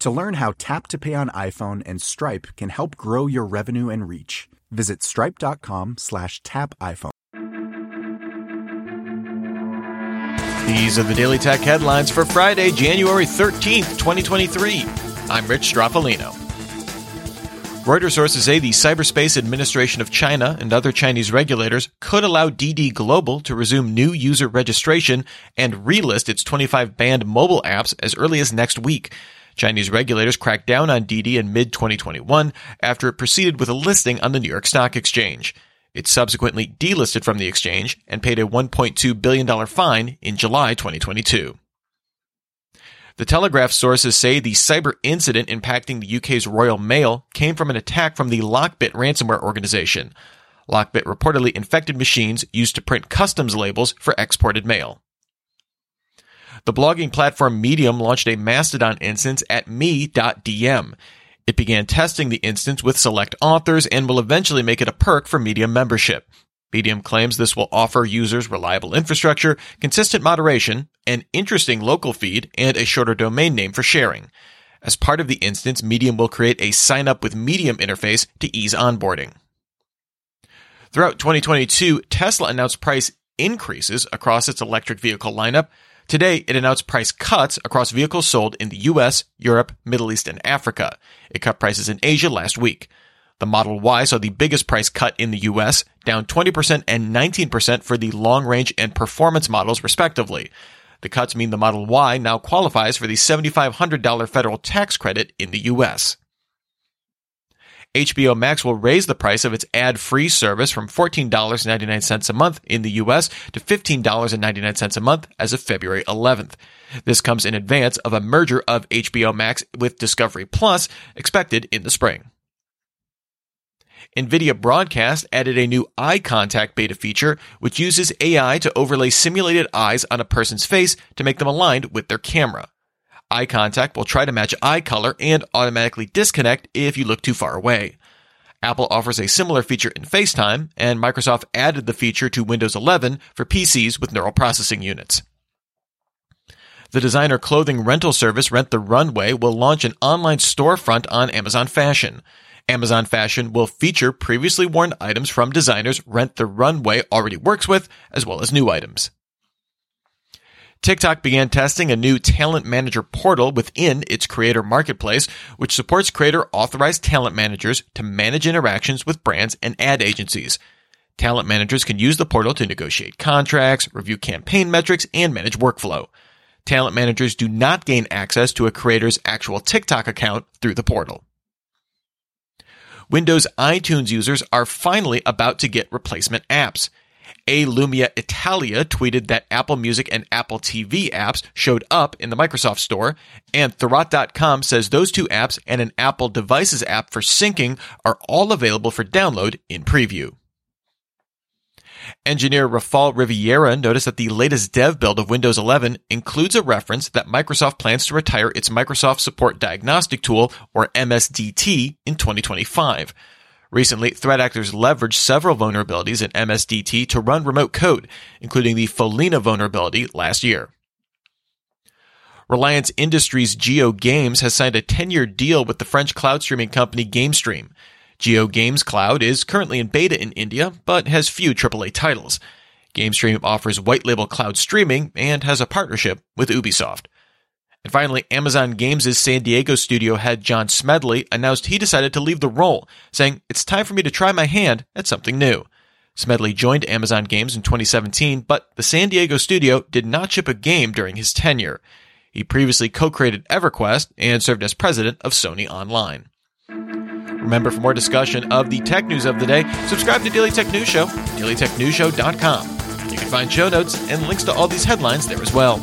To learn how Tap to Pay on iPhone and Stripe can help grow your revenue and reach, visit stripe.com slash tap iPhone. These are the Daily Tech headlines for Friday, January 13th, 2023. I'm Rich Stroffolino. Reuters sources say the Cyberspace Administration of China and other Chinese regulators could allow Didi Global to resume new user registration and relist its 25 banned mobile apps as early as next week. Chinese regulators cracked down on Didi in mid 2021 after it proceeded with a listing on the New York Stock Exchange. It subsequently delisted from the exchange and paid a $1.2 billion fine in July 2022. The Telegraph sources say the cyber incident impacting the UK's Royal Mail came from an attack from the Lockbit ransomware organization. Lockbit reportedly infected machines used to print customs labels for exported mail. The blogging platform Medium launched a Mastodon instance at me.dm. It began testing the instance with select authors and will eventually make it a perk for Medium membership. Medium claims this will offer users reliable infrastructure, consistent moderation, an interesting local feed, and a shorter domain name for sharing. As part of the instance, Medium will create a sign up with Medium interface to ease onboarding. Throughout 2022, Tesla announced price increases across its electric vehicle lineup. Today, it announced price cuts across vehicles sold in the US, Europe, Middle East, and Africa. It cut prices in Asia last week. The Model Y saw the biggest price cut in the US, down 20% and 19% for the long range and performance models, respectively. The cuts mean the Model Y now qualifies for the $7,500 federal tax credit in the US. HBO Max will raise the price of its ad-free service from $14.99 a month in the US to $15.99 a month as of February 11th. This comes in advance of a merger of HBO Max with Discovery Plus expected in the spring. NVIDIA Broadcast added a new eye contact beta feature, which uses AI to overlay simulated eyes on a person's face to make them aligned with their camera. Eye contact will try to match eye color and automatically disconnect if you look too far away. Apple offers a similar feature in FaceTime, and Microsoft added the feature to Windows 11 for PCs with neural processing units. The designer clothing rental service Rent the Runway will launch an online storefront on Amazon Fashion. Amazon Fashion will feature previously worn items from designers Rent the Runway already works with, as well as new items. TikTok began testing a new talent manager portal within its creator marketplace, which supports creator authorized talent managers to manage interactions with brands and ad agencies. Talent managers can use the portal to negotiate contracts, review campaign metrics, and manage workflow. Talent managers do not gain access to a creator's actual TikTok account through the portal. Windows iTunes users are finally about to get replacement apps. A Lumia Italia tweeted that Apple Music and Apple TV apps showed up in the Microsoft Store, and Thurrott.com says those two apps and an Apple Devices app for syncing are all available for download in preview. Engineer Rafael Rivera noticed that the latest dev build of Windows 11 includes a reference that Microsoft plans to retire its Microsoft Support Diagnostic Tool, or MSDT, in 2025. Recently, threat actors leveraged several vulnerabilities in MSDT to run remote code, including the Follina vulnerability last year. Reliance Industries JioGames has signed a 10-year deal with the French cloud streaming company GameStream. JioGames Cloud is currently in beta in India, but has few AAA titles. GameStream offers white label cloud streaming and has a partnership with Ubisoft. And finally, Amazon Games' San Diego studio head John Smedley announced he decided to leave the role, saying, It's time for me to try my hand at something new. Smedley joined Amazon Games in 2017, but the San Diego studio did not ship a game during his tenure. He previously co-created EverQuest and served as president of Sony Online. Remember, for more discussion of the tech news of the day, subscribe to Daily Tech News Show, dailytechnewsshow.com. You can find show notes and links to all these headlines there as well.